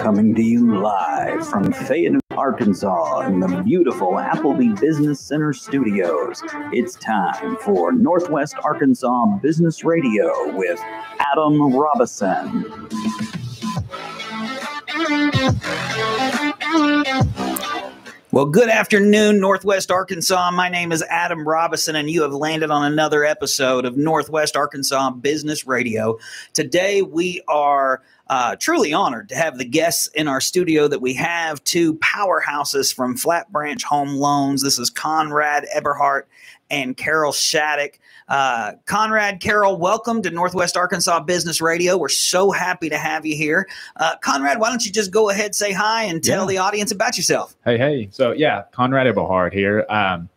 coming to you live from Fayetteville, Arkansas, in the beautiful Appleby Business Center studios. It's time for Northwest Arkansas Business Radio with Adam Robison. Well, good afternoon, Northwest Arkansas. My name is Adam Robison, and you have landed on another episode of Northwest Arkansas Business Radio. Today, we are uh, truly honored to have the guests in our studio that we have two powerhouses from Flat Branch Home Loans. This is Conrad Eberhard and Carol Shadrick. Uh, Conrad, Carol, welcome to Northwest Arkansas Business Radio. We're so happy to have you here. Uh, Conrad, why don't you just go ahead, say hi, and tell yeah. the audience about yourself? Hey, hey. So, yeah, Conrad Eberhard here. Um,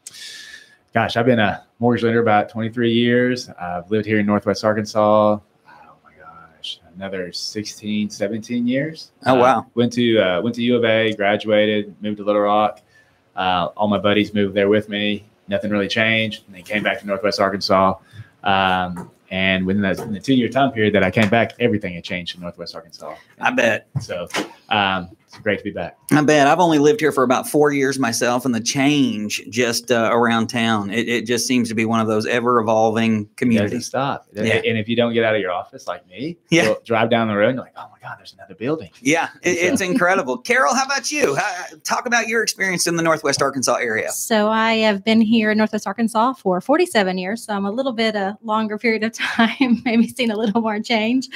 gosh, I've been a mortgage lender about 23 years. I've lived here in Northwest Arkansas. Oh my gosh, another 16, 17 years. Oh wow! Uh, went to uh, went to U of A, graduated, moved to Little Rock. Uh, all my buddies moved there with me nothing really changed. And they came back to Northwest Arkansas. Um, and within, that, in the two year time period that I came back, everything had changed in Northwest Arkansas. I bet. So um, great to be back. I bet. I've only lived here for about four years myself, and the change just uh, around town, it, it, just seems to be one of those ever evolving communities. stop. Yeah. And if you don't get out of your office like me, yeah. drive down the road and you're like, oh my God, there's another building. Yeah, it, so. it's incredible. Carol, how about you? talk about your experience in the Northwest Arkansas area. So I have been here in Northwest Arkansas for 47 years. So I'm a little bit a longer period of time, maybe seen a little more change.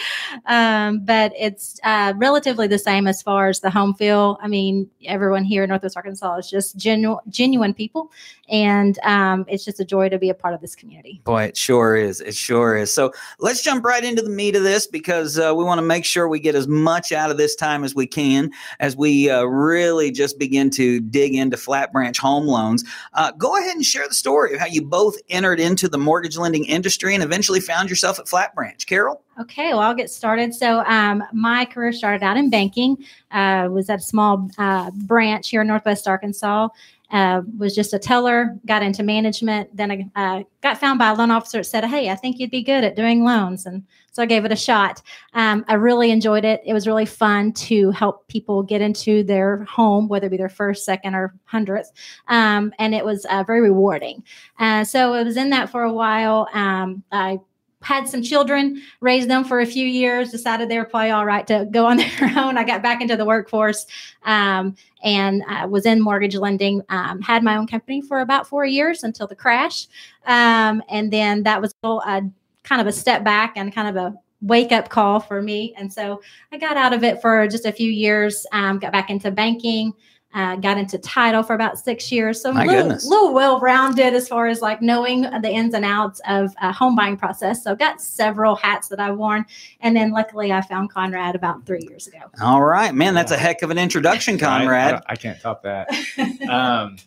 Um, but it's uh, relatively the same as far as the home feel. I mean, everyone here in Northwest Arkansas is just genu- genuine people. And um, it's just a joy to be a part of this community. Boy, it sure is. It sure is. So let's jump right into the meat of this because uh, we want to make sure we get as much out of this time as we can as we uh, really just begin to dig into Flat Branch home loans. Uh, go ahead and share the story of how you both entered into the mortgage lending industry and eventually found yourself at Flat Branch. Carol? Okay, well, I'll get started. So, um, my career started out in banking. Uh, was at a small uh, branch here in Northwest Arkansas. Uh, was just a teller, got into management. Then I uh, got found by a loan officer that said, Hey, I think you'd be good at doing loans. And so I gave it a shot. Um, I really enjoyed it. It was really fun to help people get into their home, whether it be their first, second, or hundredth. Um, and it was uh, very rewarding. Uh, so I was in that for a while. Um, I had some children, raised them for a few years, decided they were probably all right to go on their own. I got back into the workforce um, and uh, was in mortgage lending. Um, had my own company for about four years until the crash. Um, and then that was a, kind of a step back and kind of a wake up call for me. And so I got out of it for just a few years, um, got back into banking. Uh, got into title for about six years, so a little, little well-rounded as far as like knowing the ins and outs of a home buying process. So got several hats that I've worn, and then luckily I found Conrad about three years ago. All right, man, that's a heck of an introduction, Conrad. I, I, I can't top that. um,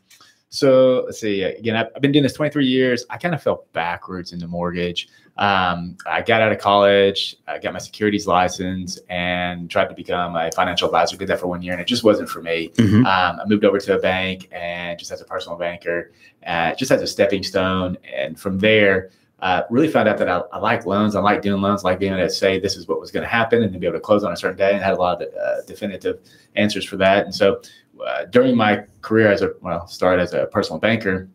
so let's see. Again, I've, I've been doing this 23 years. I kind of fell backwards in the mortgage. Um, I got out of college, I got my securities license, and tried to become a financial advisor. Did that for one year, and it just wasn't for me. Mm-hmm. Um, I moved over to a bank, and just as a personal banker, uh, just as a stepping stone, and from there. Uh, really found out that I, I, like loans. I like doing loans, I like being able to say this is what was going to happen and to be able to close on a certain day and had a lot of uh, definitive answers for that. And so uh, during my career as a, well, started as a personal banker,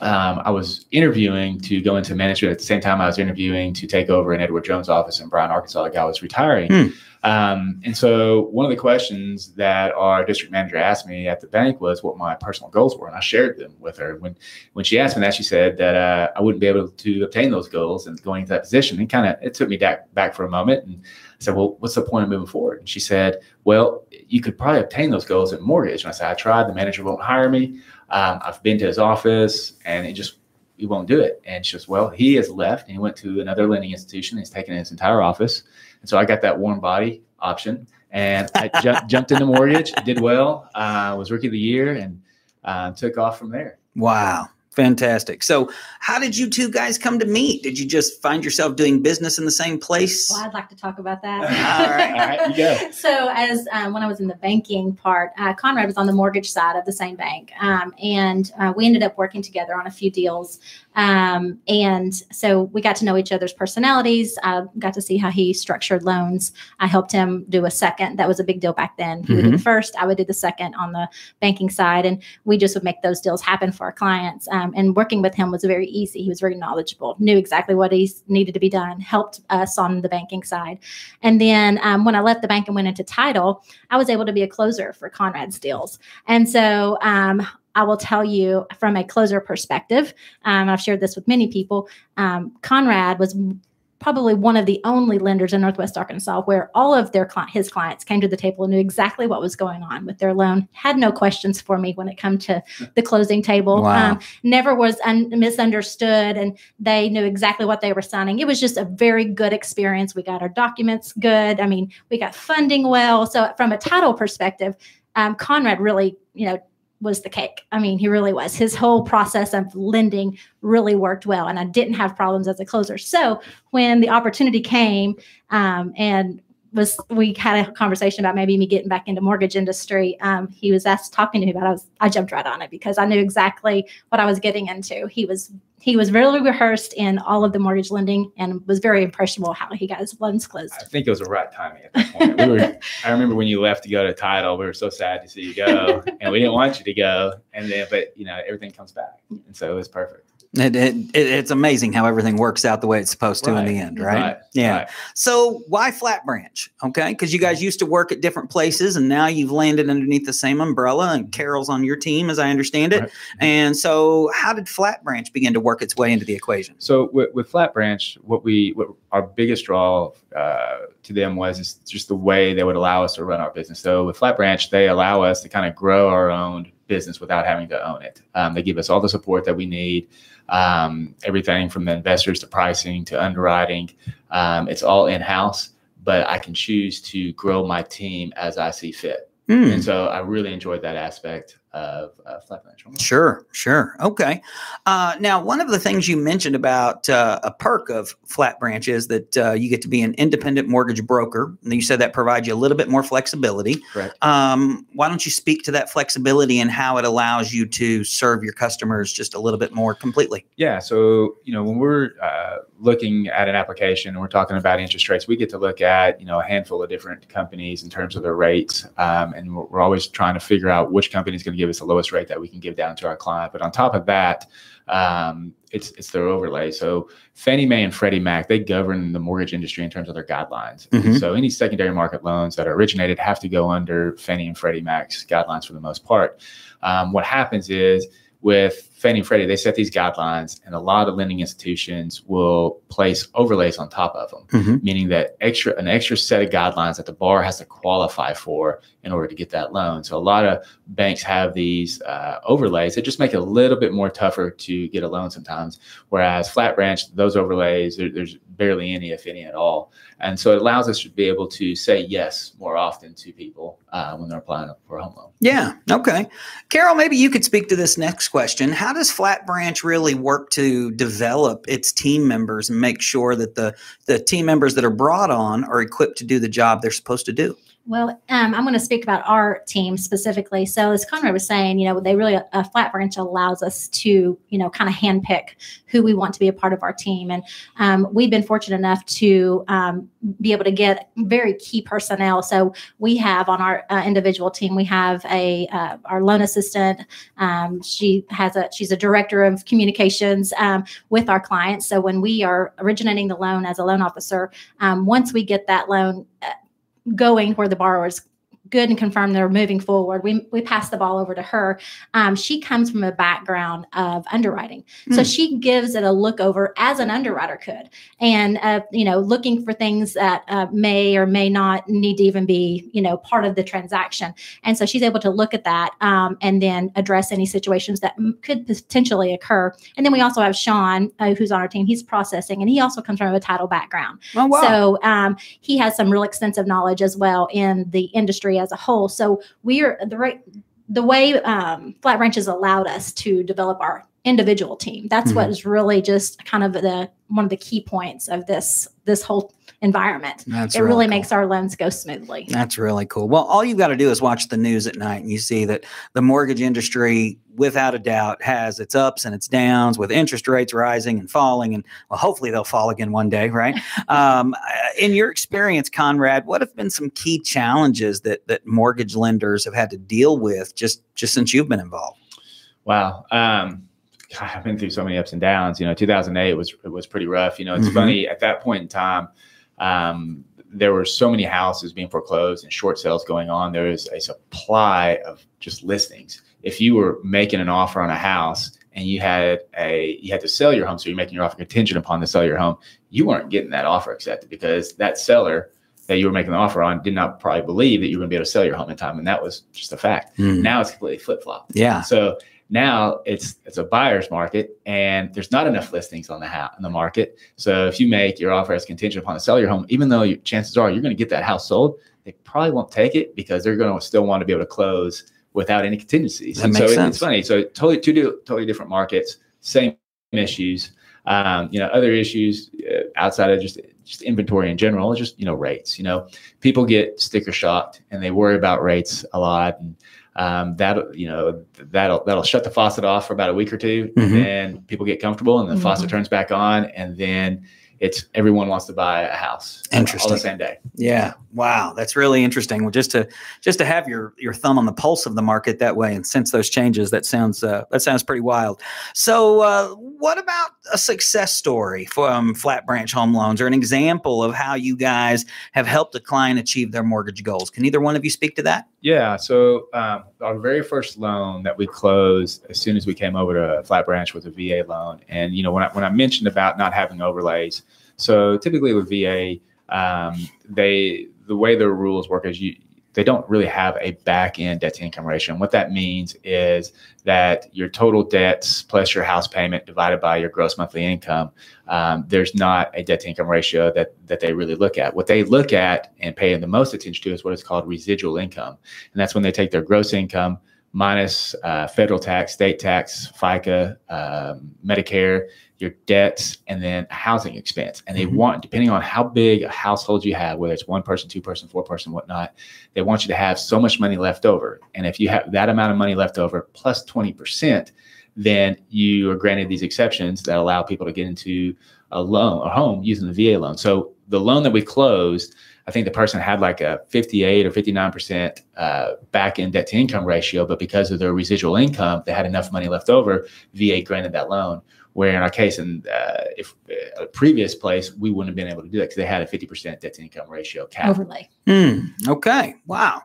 um, I was interviewing to go into management at the same time I was interviewing to take over an Edward Jones office in Bryant, Arkansas. The guy was retiring. Hmm. Um, and so one of the questions that our district manager asked me at the bank was what my personal goals were, and I shared them with her. When when she asked me that, she said that uh, I wouldn't be able to obtain those goals and going into that position. And kind of it took me back back for a moment, and I said, "Well, what's the point of moving forward?" And she said, "Well, you could probably obtain those goals at mortgage." And I said, "I tried. The manager won't hire me." Um, I've been to his office and it just, he won't do it. And she goes, well, he has left and he went to another lending institution. He's taken his entire office. And so I got that warm body option and I ju- jumped into mortgage, did well, uh, was rookie of the year and uh, took off from there. Wow. Fantastic. So, how did you two guys come to meet? Did you just find yourself doing business in the same place? Well, I'd like to talk about that. All right. All right, you go. so, as um, when I was in the banking part, uh, Conrad was on the mortgage side of the same bank, um, and uh, we ended up working together on a few deals. Um, and so we got to know each other's personalities. I got to see how he structured loans. I helped him do a second. That was a big deal back then. He would do the first, I would do the second on the banking side, and we just would make those deals happen for our clients. Um, and working with him was very easy. He was very knowledgeable, knew exactly what he needed to be done, helped us on the banking side. And then um, when I left the bank and went into title, I was able to be a closer for Conrad's deals. And so um, I will tell you from a closer perspective, um, I've shared this with many people. Um, Conrad was probably one of the only lenders in Northwest Arkansas where all of their cli- his clients came to the table and knew exactly what was going on with their loan. Had no questions for me when it come to the closing table. Wow. Um, never was un- misunderstood, and they knew exactly what they were signing. It was just a very good experience. We got our documents good. I mean, we got funding well. So from a title perspective, um, Conrad really, you know, was the cake. I mean, he really was. His whole process of lending really worked well, and I didn't have problems as a closer. So when the opportunity came, um, and was we had a conversation about maybe me getting back into mortgage industry. Um, he was asked talking to me about. I was I jumped right on it because I knew exactly what I was getting into. He was he was really rehearsed in all of the mortgage lending and was very impressionable how he got his loans closed. I think it was the right timing at that point. We were, I remember when you left to go to title, we were so sad to see you go, and we didn't want you to go. And then, but you know, everything comes back, and so it was perfect. It, it, it- it's amazing how everything works out the way it's supposed to in the end, right? Right, Yeah. right. So why Flat Branch? Okay, because you guys used to work at different places, and now you've landed underneath the same umbrella. And mm-hmm. Carol's on your team, as I understand it. Right. Mm-hmm. And so, how did Flat Branch begin to work its way into the equation? So with, with Flat Branch, what we what our biggest draw uh, to them was just the way they would allow us to run our business. So with Flat Branch, they allow us to kind of grow our own business without having to own it. Um, they give us all the support that we need, um, everything from the investors to pricing to underwriting. Um, it's all in house, but I can choose to grow my team as I see fit. Hmm. And so I really enjoyed that aspect of uh, Flat Branch. Sure, sure. Okay. Uh, now, one of the things you mentioned about uh, a perk of Flat Branch is that uh, you get to be an independent mortgage broker. And you said that provides you a little bit more flexibility. Correct. Um, why don't you speak to that flexibility and how it allows you to serve your customers just a little bit more completely? Yeah. So, you know, when we're uh, looking at an application and we're talking about interest rates, we get to look at, you know, a handful of different companies in terms of their rates. Um, and we're, we're always trying to figure out which company is going to give us the lowest rate that we can give down to our client. But on top of that, um, it's, it's their overlay. So Fannie Mae and Freddie Mac, they govern the mortgage industry in terms of their guidelines. Mhm. So any secondary market loans that are originated have to go under Fannie and Freddie Mac's guidelines for the most part. Um, what happens is with Fannie and Freddie, they set these guidelines, and a lot of lending institutions will place overlays on top of them, Mhm. meaning that extra an extra set of guidelines that the borrower has to qualify for in order to get that loan. So a lot of banks have these uh, overlays that just make it a little bit more tougher to get a loan sometimes. Whereas Flat Branch, those overlays, there, there's barely any, if any, at all. And so it allows us to be able to say yes more often to people uh, when they're applying for a home loan. Yeah. Okay. Carol, maybe you could speak to this next question. How does Flat Branch really work to develop its team members and make sure that the, the team members that are brought on are equipped to do the job they're supposed to do? Well, um, I'm going to speak about our team specifically. So, as Conrad was saying, you know, they really a flat branch allows us to, you know, kind of handpick who we want to be a part of our team, and um, we've been fortunate enough to um, be able to get very key personnel. So, we have on our uh, individual team, we have a uh, our loan assistant. Um, she has a she's a director of communications um, with our clients. So, when we are originating the loan as a loan officer, um, once we get that loan. Going where the borrower is good and confirmed they're moving forward. We, we pass the ball over to her. Um, she comes from a background of underwriting. So Hmm. she gives it a look over as an underwriter could. And, uh, you know, looking for things that uh, may or may not need to even be, you know, part of the transaction. And so she's able to look at that um, and then address any situations that m- could potentially occur. And then we also have Sean, uh, who's on our team. He's processing and he also comes from a title background. Oh, wow. So um, he has some real extensive knowledge as well in the industry as a whole. So we are the right the way um, Flat Branch has allowed us to develop our individual team. That's Mhm. what is really just kind of the one of the key points of this this whole environment. That's it really cool. makes our loans go smoothly. That's really cool. Well, all you've got to do is watch the news at night and you see that the mortgage industry, without a doubt, has its ups and its downs with interest rates rising and falling. And well, hopefully they'll fall again one day, right? um, in your experience, Conrad, what have been some key challenges that, that mortgage lenders have had to deal with just, just since you've been involved? Wow. Um, God, I've been through so many ups and downs. You know, 2008 was it was pretty rough. You know, it's Mhm. funny at that point in time. Um, there were so many houses being foreclosed and short sales going on. There was a supply of just listings. If you were making an offer on a house and you had a you had to sell your home, so you're making your offer contingent upon the sell of your home, you weren't getting that offer accepted because that seller that you were making the offer on did not probably believe that you were going to be able to sell your home in time, and that was just a fact. Mm. Now it's completely flip flop. Yeah. So now it's it's a buyer's market, and there's not enough listings on the house in the market. So if you make your offer as contingent upon the sell of your home, even though your chances are you're going to get that house sold, they probably won't take it because they're going to still want to be able to close without any contingencies. That and makes so sense. it's funny. So totally two totally different markets, same issues. Um, you know, other issues uh, outside of just just inventory in general, just you know rates. You know, people get sticker shocked and they worry about rates a lot, and um, that you know that'll that'll shut the faucet off for about a week or 2 Mhm. and then people get comfortable, and the Mhm. faucet turns back on, and then it's everyone wants to buy a house all Interesting. the same day. Yeah. Wow. That's really interesting. Well, just to just to have your your thumb on the pulse of the market that way and sense those changes, that sounds uh, that sounds pretty wild. So, uh, what about a success story from Flat Branch Home Loans, or an example of how you guys have helped a client achieve their mortgage goals? Can either one of you speak to that? Yeah. So um, our very first loan that we closed as soon as we came over to Flat Branch was a VA loan. And you know when I, when I mentioned about not having overlays, so typically with VA, um, they the way their rules work is you they don't really have a back end debt to income ratio. And what that means is that your total debts plus your house payment divided by your gross monthly income, um, there's not a debt to income ratio that that they really look at. What they look at and pay the most attention to is what is called residual income, and that's when they take their gross income minus uh, federal tax, state tax, FICA, um, Medicare, your debts, and then a housing expense. And they Mhm. want, depending on how big a household you have, whether it's one person, two person, four person, whatnot, they want you to have so much money left over. And if you have that amount of money left over plus 20%, then you are granted these exceptions that allow people to get into a loan, a home using the VA loan. So the loan that we closed, I think the person had like a 58 or 59% uh, back end debt to income ratio, but because of their residual income, they had enough money left over. VA granted that loan. Where in our case, in uh, if uh, a previous place, we wouldn't have been able to do that because they had a 50% debt to income ratio cap. Overlay. Hmm. Okay. Wow.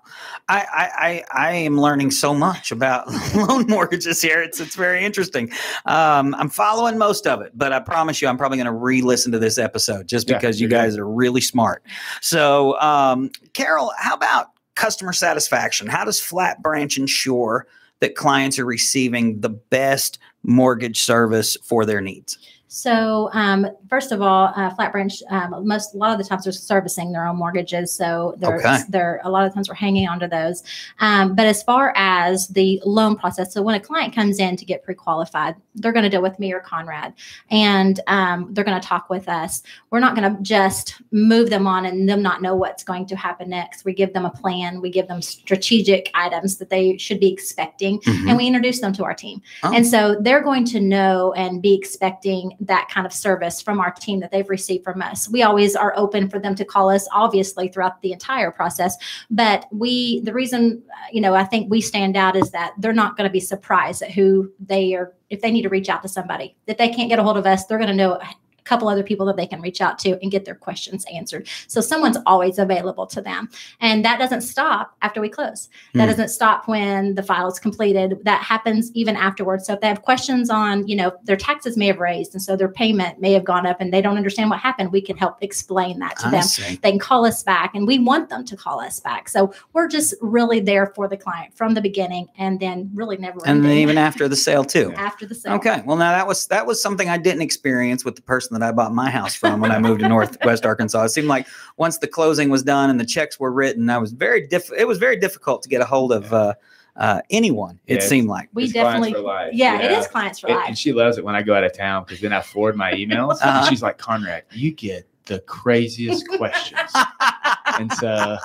I, I I I am learning so much about loan mortgages here. It's it's very interesting. Um, I'm following most of it, but I promise you, I'm probably going to re-listen to this episode just because you you're good. guys are really smart. So, um, Carol, how about customer satisfaction? How does Flat Branch ensure that clients are receiving the best mortgage service for their needs? So, um, first of all, uh, Flat Branch, um, most a lot of the times they're servicing their own mortgages, so they're Okay. they're a lot of times we're hanging on to those. Um, but as far as the loan process, so when a client comes in to get pre-qualified, they're going to deal with me or Conrad, and um, they're going to talk with us. We're not going to just move them on and them not know what's going to happen next. We give them a plan. We give them strategic items that they should be expecting, and we introduce them to our team. Oh. And so they're going to know and be expecting that kind of service from our team that they've received from us. We always are open for them to call us, obviously, throughout the entire process. But we, the reason, uh, you know, I think we stand out is that they're not going to be surprised at who they are. If they need to reach out to somebody, if they can't get a hold of us, they're going to know a couple other people that they can reach out to and get their questions answered. So someone's always available to them. And that doesn't stop after we close. That Hmm. doesn't stop when the file is completed. That happens even afterwards. So if they have questions on, you know, their taxes may have raised and so their payment may have gone up and they don't understand what happened, we can help explain that to I them. see. They can call us back and we want them to call us back. So we're just really there for the client from the beginning and then really never And then even after the sale too. after the sale. Okay. Well, now that was that was something I didn't experience with the person that I bought my house from when I moved to Northwest Arkansas. It seemed like once the closing was done and the checks were written, I was very diff- It was very difficult to get a hold of uh, uh, anyone. It seemed like. We definitely, for life. yeah, it is clients for And, life. and she loves it when I go out of town because then I forward my emails Uh-huh. and she's like, Conrad, you get the craziest questions. and so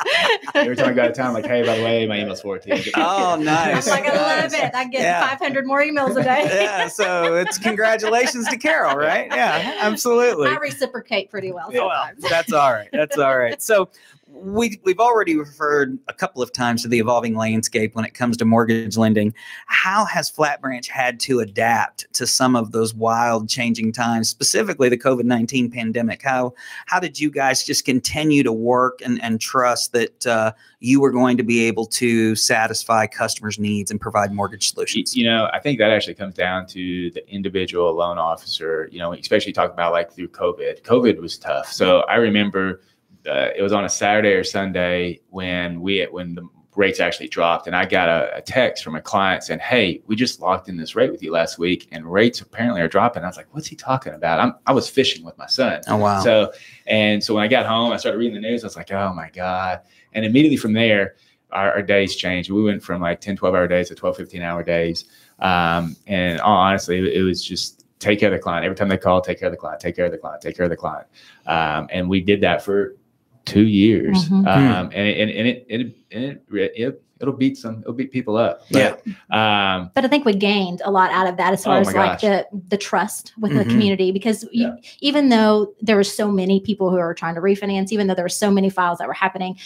every time I go out of town, I'm like, hey, by the way, my email's forwarded to you. Oh, I'm nice. like, I love Nice. it. I get Yeah. 500 more emails a day. yeah, so it's congratulations to Carol, right? Yeah, absolutely. I reciprocate pretty well Yeah, well, that's all right. That's all right. So we we've already referred a couple of times to the evolving landscape when it comes to mortgage lending. How has Flat Branch had to adapt to some of those wild changing times, specifically the COVID nineteen pandemic? How how did you guys just continue to work and, and trust that uh, you were going to be able to satisfy customers' needs and provide mortgage solutions? You know, I think that actually comes down to the individual loan officer, you know, especially talk about like through COVID. COVID was tough. So I remember uh, it was on a Saturday or Sunday when we when the rates actually dropped and I got a, a text from a client saying, Hey, we just locked in this rate with you last week and rates apparently are dropping. I was like, What's he talking about? I'm, I was fishing with my son. Oh wow! So, and so when I got home, I started reading the news. I was like, oh my God. And immediately from there, our, our days changed. We went from like 10, 12 hour days to 12, 15 hour days. Um, and honestly, it, it was just take care of the client. Every time they call, take care of the client, take care of the client, take care of the client. Um, and we did that for two years. Mhm. Um, and, and, and it, it, and it, it, it'll beat some, it'll beat people up. But, Um, but I think we gained a lot out of that as far Oh as my like the the trust with the Mhm. community because you, even though there were so many people who were trying to refinance, even though there were so many files that were happening,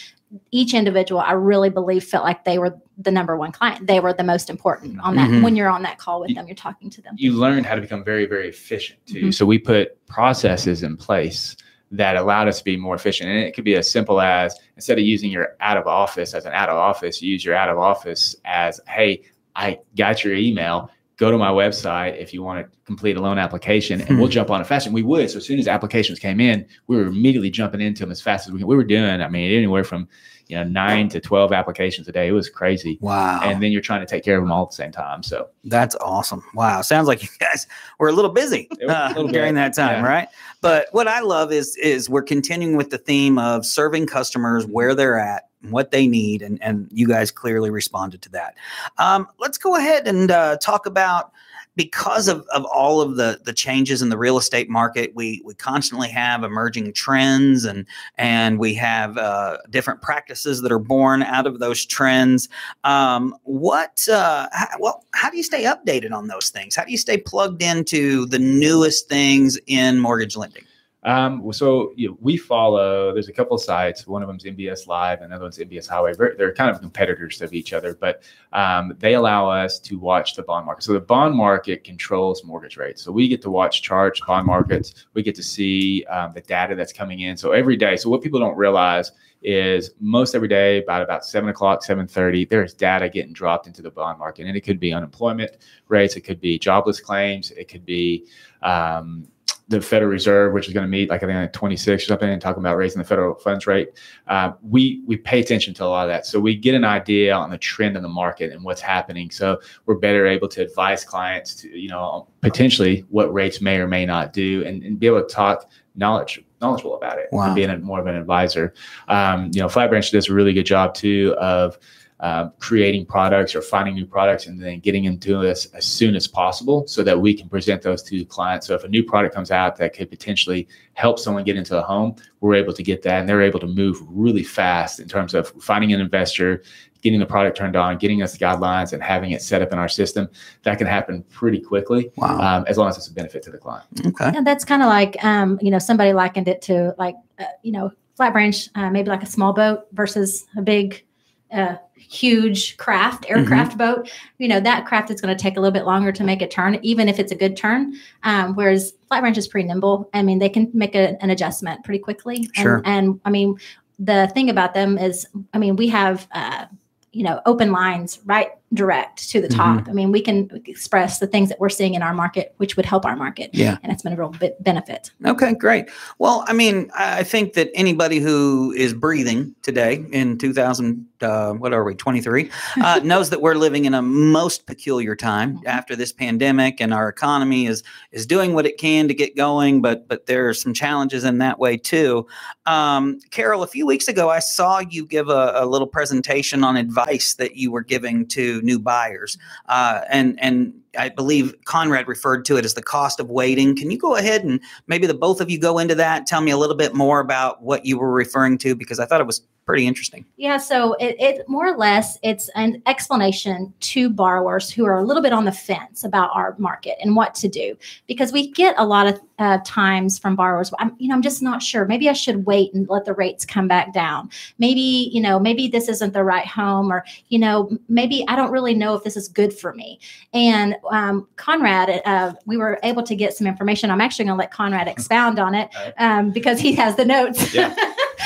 each individual I really believe felt like they were the number one client. They were the most important on that Mhm. when you're on that call with You- them, you're talking to them. you learn how to become very, very efficient too. Mhm. So we put processes in place that allowed us to be more efficient. And it could be as simple as instead of using your out of office as an out of office, use your out of office as, hey, I got your email. Go to my website if you want to complete a loan application, and we'll hmm. jump on it fast. And we would. So as soon as applications came in, we were immediately jumping into them as fast as we could. We were doing. I mean, anywhere from you know nine to twelve applications a day. It was crazy. wow! And then you're trying to take care of them all at the same time. So That's awesome. Wow. Sounds like you guys were a little busy was a uh, little during bit, that time, yeah. right? But what I love is is we're continuing with the theme of serving customers where they're at, what they need, and and you guys clearly responded to that. Um, let's go ahead and uh, talk about because of, of all of the the changes in the real estate market, we we constantly have emerging trends and and we have uh, different practices that are born out of those trends. Um, what, uh, how, well, how do you stay updated on those things? How do you stay plugged into the newest things in mortgage lending? Um, so you know, we follow. There's a couple of sites. One of them's MBS Live, and another one's MBS Highway. They're, kind of competitors of each other, but um, they allow us to watch the bond market. So the bond market controls mortgage rates. So we get to watch charge bond markets. We get to see um, the data that's coming in. So every day. So what people don't realize is most every day, about about seven o'clock, seven thirty, there's data getting dropped into the bond market, and it could be unemployment rates, it could be jobless claims, it could be um, the Federal Reserve, which is going to meet like I think on 26 or something, and talking about raising the federal funds rate. Uh, we we pay attention to a lot of that, so we get an idea on the trend in the market and what's happening. So we're better able to advise clients to you know potentially what rates may or may not do, and, and be able to talk knowledge knowledgeable about it Wow. and being a, more of an advisor. Um, you know, Flat Branch does a really good job too of um, creating products or finding new products and then getting into us as soon as possible so that we can present those to clients. So if a new product comes out that could potentially help someone get into a home, we're able to get that and they're able to move really fast in terms of finding an investor, getting the product turned on, getting us the guidelines and having it set up in our system. That can happen pretty quickly Wow. um, as long as it's a benefit to the client. Okay. And that's kind of like, um, you know, somebody likened it to like, uh, you know, flat branch, uh, maybe like a small boat versus a big, uh, huge craft, aircraft boat. You know, that craft is going to take a little bit longer to make a turn, even if it's a good turn. Um, whereas flat branch is pretty nimble. I mean, they can make a, an adjustment pretty quickly. And, Sure. and I mean, the thing about them is, I mean, we have, uh, you know, open lines right direct to the top. I mean, we can express the things that we're seeing in our market, which would help our market Yeah. and it's been a real bit benefit. Okay, great. Well, I mean, I think that anybody who is breathing today in 2000, uh, what are we, 23, uh, knows that we're living in a most peculiar time after this pandemic, and our economy is is doing what it can to get going, but but there are some challenges in that way too. Um, Carol, a few weeks ago, I saw you give a, a little presentation on advice that you were giving to new buyers. Uh, and and I believe Conrad referred to it as the cost of waiting. Can you go ahead and maybe the both of you go into that? Tell me a little bit more about what you were referring to because I thought it was pretty interesting. Yeah, so it, it, more or less it's an explanation to borrowers who are a little bit on the fence about our market and what to do because we get a lot of uh, times from borrowers. I'm, you know, I'm just not sure. Maybe I should wait and let the rates come back down. Maybe you know, maybe this isn't the right home, or you know, maybe I don't really know if this is good for me. And um, Conrad, uh, we were able to get some information. I'm actually going to let Conrad expound on it um, because he has the notes. Yeah.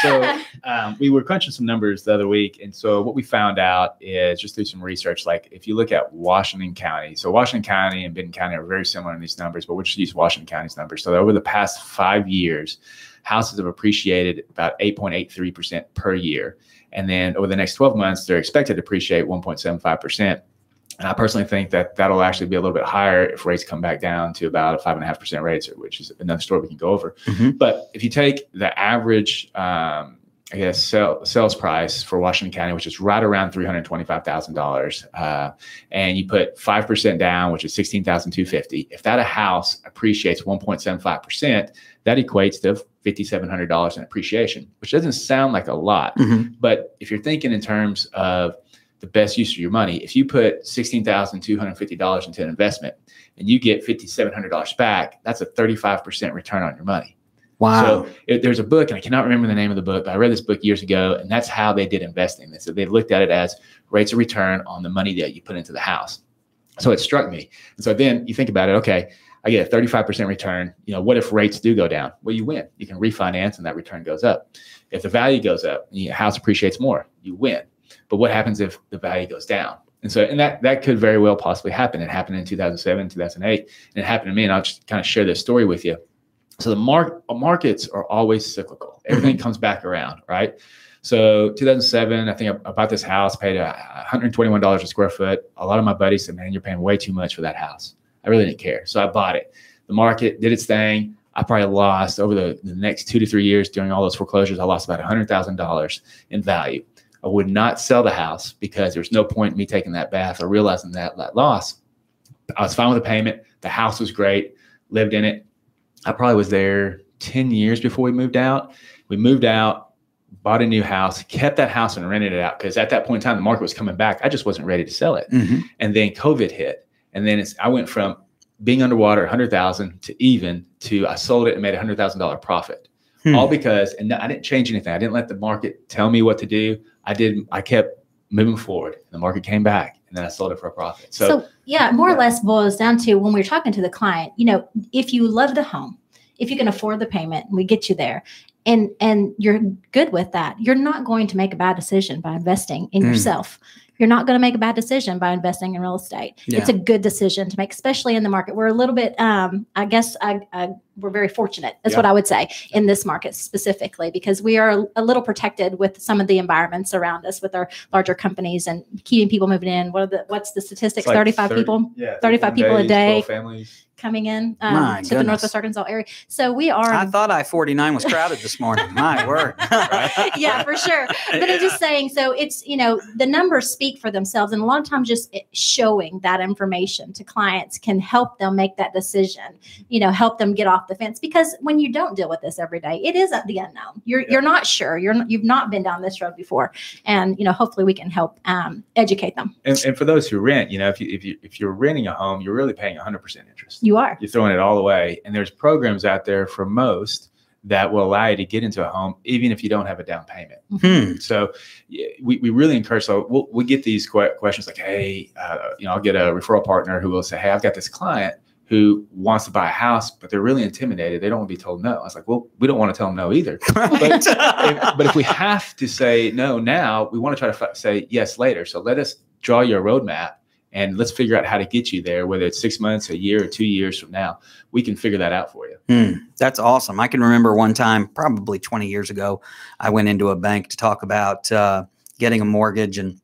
So um, we were crunching some numbers the other week, and so what we found out is just through some research, like if you look at Washington County, so Washington County and Benton County are very similar in these numbers, but we'll just use Washington County's numbers. So over the past five years, houses have appreciated about 8.83% per year. And then over the next 12 months, they're expected to appreciate 1.75%. And I personally think that that'll actually be a little bit higher if rates come back down to about a five and a half percent rates, which is another story we can go over. Mm-hmm. But if you take the average, um, I guess, sell, sales price for Washington County, which is right around three hundred twenty-five thousand uh, dollars, and you put five percent down, which is sixteen thousand two fifty. If that a house appreciates one point seven five percent, that equates to fifty-seven hundred dollars in appreciation, which doesn't sound like a lot, mm-hmm. but if you're thinking in terms of the best use of your money. If you put $16,250 into an investment and you get $5,700 back, that's a 35% return on your money. Wow. So it, there's a book, and I cannot remember the name of the book, but I read this book years ago, and that's how they did investing. They so they looked at it as rates of return on the money that you put into the house. So it struck me. And so then you think about it, okay, I get a 35% return. You know, what if rates do go down? Well, you win. You can refinance and that return goes up. If the value goes up, and your house appreciates more, you win. But what happens if the value goes down? And so, and that that could very well possibly happen. It happened in 2007, 2008, and it happened to me. And I'll just kind of share this story with you. So the mark markets are always cyclical. Mm-hmm. Everything comes back around, right? So 2007, I think I, bought this house, paid a $121 a square foot. A lot of my buddies said, "Man, you're paying way too much for that house." I really didn't care, so I bought it. The market did its thing. I probably lost over the, the next two to three years during all those foreclosures. I lost about $100,000 in value. I would not sell the house because there's no point in me taking that bath or realizing that, that loss. I was fine with the payment. The house was great, lived in it. I probably was there 10 years before we moved out. We moved out, bought a new house, kept that house and rented it out because at that point in time, the market was coming back. I just wasn't ready to sell it. Mm-hmm. And then COVID hit. And then it's, I went from being underwater 100,000 to even to I sold it and made a $100,000 profit. Hmm. All because, and I didn't change anything. I didn't let the market tell me what to do. I did. I kept moving forward. The market came back, and then I sold it for a profit. So, so yeah, more yeah. or less boils down to when we're talking to the client. You know, if you love the home, if you can afford the payment, we get you there, and and you're good with that, you're not going to make a bad decision by investing in mm. yourself you're not going to make a bad decision by investing in real estate. Yeah. It's a good decision to make, especially in the market. We're a little bit, um, I guess, I, I, we're very fortunate. That's yeah. what I would say in this market specifically, because we are a little protected with some of the environments around us with our larger companies and keeping people moving in. What are the what's the statistics? Like 35 30, people, yeah, 35 people days, a day. Families coming in um, to the Northwest Arkansas area. So we are. I thought I 49 was crowded this morning. My word. yeah, for sure. But yeah. I'm just saying, so it's, you know, the numbers speak for themselves. And a lot of times just showing that information to clients can help them make that decision, you know, help them get off the fence. Because when you don't deal with this every day, it is at the unknown. You're, yeah. you're not sure. You're, you've not been down this road before. And, you know, hopefully we can help um, educate them. And, and for those who rent, you know, if, you, if, you, if you're renting a home, you're really paying 100% interest. You are. You're throwing it all away. And there's programs out there for most that will allow you to get into a home even if you don't have a down payment. Hmm. So we, we really encourage. So we'll, we get these questions like, hey, uh, you know, I'll get a referral partner who will say, hey, I've got this client who wants to buy a house, but they're really intimidated. They don't want to be told no. I was like, well, we don't want to tell them no either. Right. But, if, but if we have to say no now, we want to try to f- say yes later. So let us draw your roadmap and let's figure out how to get you there, whether it's six months, a year, or two years from now. We can figure that out for you. Mm, that's awesome. I can remember one time, probably 20 years ago, I went into a bank to talk about uh, getting a mortgage. And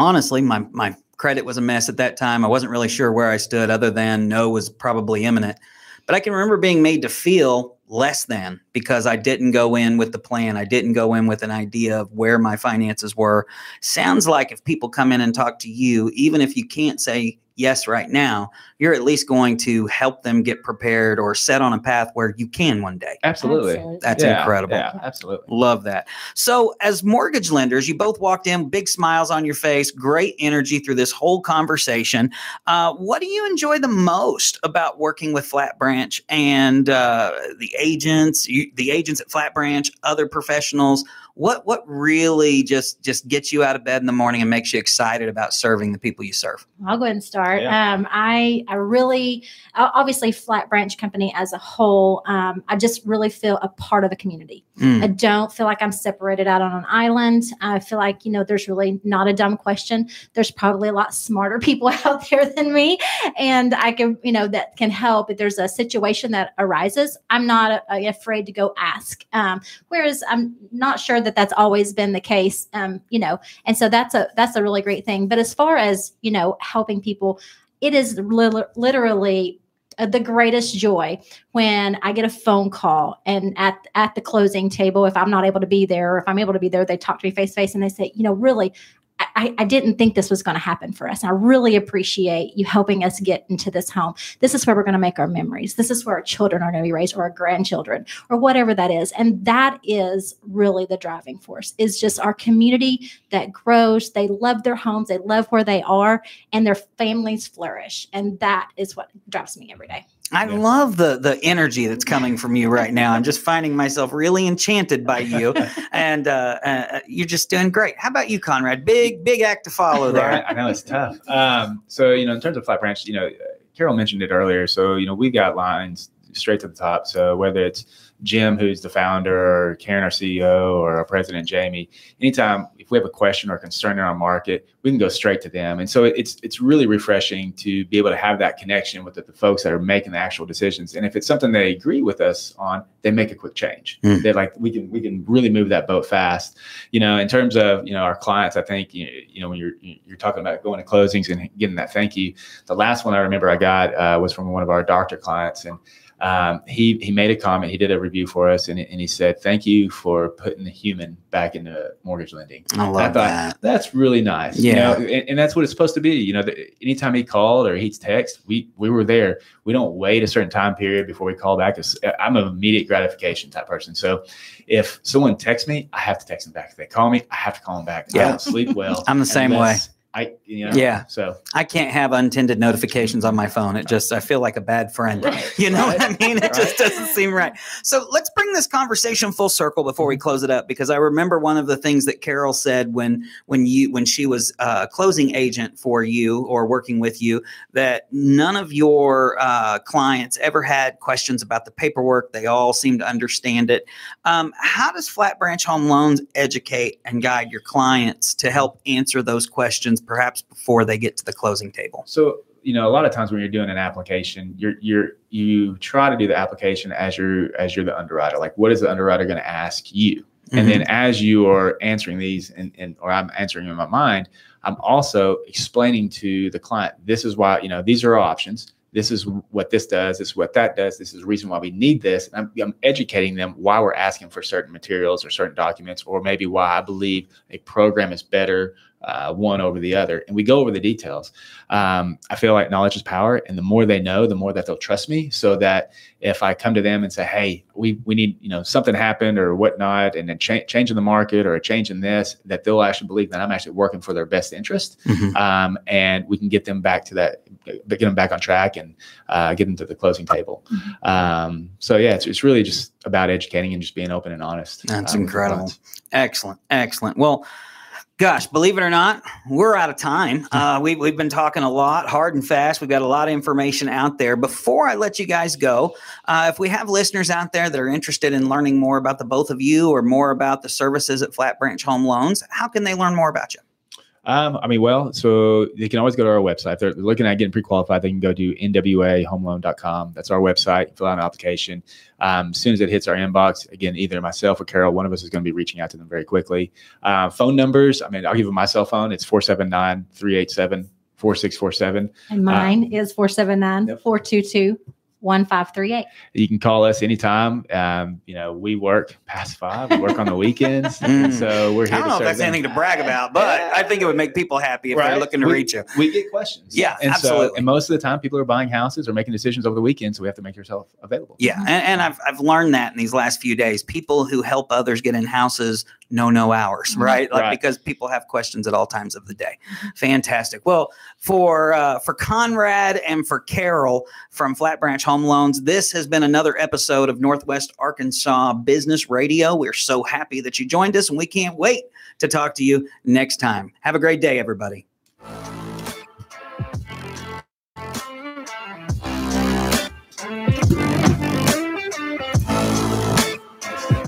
honestly, my, my credit was a mess at that time. I wasn't really sure where I stood, other than no was probably imminent. but I can remember being made to feel less than because I didn't go in with the plan. I didn't go in with an idea of where my finances were. Sounds like if people come in and talk to you, even if you can't say yes right now, you're at least going to help them get prepared or set on a path where you can one day. Absolutely. Absolutely. That's Yeah, incredible. Yeah, absolutely. Love that. So, as mortgage lenders, you both walked in, big smiles on your face, great energy through this whole conversation. Uh, what do you enjoy the most about working with Flat Branch and uh, the agents, you, the agents at Flat Branch, other professionals? What what really just just gets you out of bed in the morning and makes you excited about serving the people you serve? I'll go ahead and start. Yeah. Um, I I really obviously Flat Branch Company as a whole. Um, I just really feel a part of the community. Mm. I don't feel like I'm separated out on an island. I feel like you know there's really not a dumb question. There's probably a lot smarter people out there than me, and I can you know that can help if there's a situation that arises. I'm not uh, afraid to go ask. Um, whereas I'm not sure that that's always been the case. Um, you know, and so that's a that's a really great thing. But as far as you know, helping people, it is li- literally uh, the greatest joy when I get a phone call and at at the closing table, if I'm not able to be there, or if I'm able to be there, they talk to me face to face and they say, you know, really. I, I didn't think this was going to happen for us. I really appreciate you helping us get into this home. This is where we're going to make our memories. This is where our children are going to be raised or our grandchildren or whatever that is. And that is really the driving force is just our community that grows. They love their homes. They love where they are and their families flourish. And that is what drives me every day. I Yeah. love the the energy that's coming from you right now. I'm just finding myself really enchanted by you, and uh, uh, you're just doing great. How about you, Conrad? Big big act to follow there. Right, I know it's tough. Um, so you know, in terms of flat branch, you know, Carol mentioned it earlier. So you know, we've got lines straight to the top. So whether it's Jim, who's the founder, or Karen, our CEO, or our president Jamie, anytime if we have a question or concern in our market, we can go straight to them. And so it's it's really refreshing to be able to have that connection with the, the folks that are making the actual decisions. And if it's something they agree with us on, they make a quick change. Mm. They're like, we can we can really move that boat fast you know, in terms of you know our clients, I think you, you know when you're you're talking about going to closings and getting that thank you. The last one I remember I got uh, was from one of our doctor clients, and um, he he made a comment. He did a review for us, and, and he said, "Thank you for putting the human back into mortgage lending." I love thought, that. That's really nice. you Yeah. know, and, and that's what it's supposed to be. You know, the, anytime he called or he's text, we we were there. We don't wait a certain time period before we call back. 'cause I'm an immediate gratification type person. So if someone texts me, I have to text them back. If they call me, I have to call them back. I Yeah. don't sleep well. I'm the same unless I you know Yeah. So I can't have untended notifications on my phone. It just I feel like a bad friend. Right. You know what I mean? It just doesn't seem right. So let's bring this conversation full circle before we close it up, because I remember one of the things that Carol said when when you when she was uh, a closing agent for you or working with you that none of your uh, clients ever had questions about the paperwork. They all seemed to understand it. Um, how does Flat Branch Home Loans educate and guide your clients to help answer those questions, perhaps before they get to the closing table? So you know, a lot of times when you're doing an application, you're you're you try to do the application as you're as you're the underwriter. Like, what is the underwriter going to ask you? And then mm-hmm. as you are answering these, and, and or I'm answering in my mind, I'm also explaining to the client, this is why you know these are our options. This is what this does. This is what that does. This is the reason why we need this. And I'm, I'm educating them why we're asking for certain materials or certain documents, or maybe why I believe a program is better uh, one over the other. And we go over the details. Um, I feel like knowledge is power, and the more they know, the more that they'll trust me. So that if I come to them and say, "Hey, we we need you know something happened or whatnot," and then cha- change in the market or a change in this, that they'll actually believe that I'm actually working for their best interest, Mhm. um, and we can get them back to that, get them back on track, and uh, get them to the closing table. Um, so yeah, it's it's really just about educating and just being open and honest. That's uh, incredible. Excellent. Excellent. Well, gosh, believe it or not, we're out of time. Uh, we, we've been talking a lot, hard and fast. We've got a lot of information out there. Before I let you guys go, uh, if we have listeners out there that are interested in learning more about the both of you or more about the services at Flat Branch Home Loans, how can they learn more about you? Um, I mean, well, so they can always go to our website. If they're looking at getting pre-qualified, they can go to nwahomeloan.com. That's our website. Fill out an application. Um, as soon as it hits our inbox, again, either myself or Carol, one of us is going to be reaching out to them very quickly. Uh, phone numbers, I mean, I'll give them my cell phone. It's 479-387-4647. And mine is 479 422 1538. You can call us anytime. Um, you know, we work past five, we work on the weekends. Mm. So we're here I don't to know if that's them. anything to brag about, but I think it would make people happy if they're looking to We- reach you. We get questions. Yeah, and absolutely. So, and most of the time, people are buying houses or making decisions over the weekend, so we have to make yourself available. Yeah, and, and I've I've learned that in these last few days. People who help others get in houses know no hours, Mhm. right? Like Right. because people have questions at all times of the day. Fantastic. Well, for uh, for Conrad and for Carol from Flat Branch Home Loans, this has been another episode of Northwest Arkansas Business Radio. We're so happy that you joined us, and we can't wait to talk to you next time. Have a great day, everybody.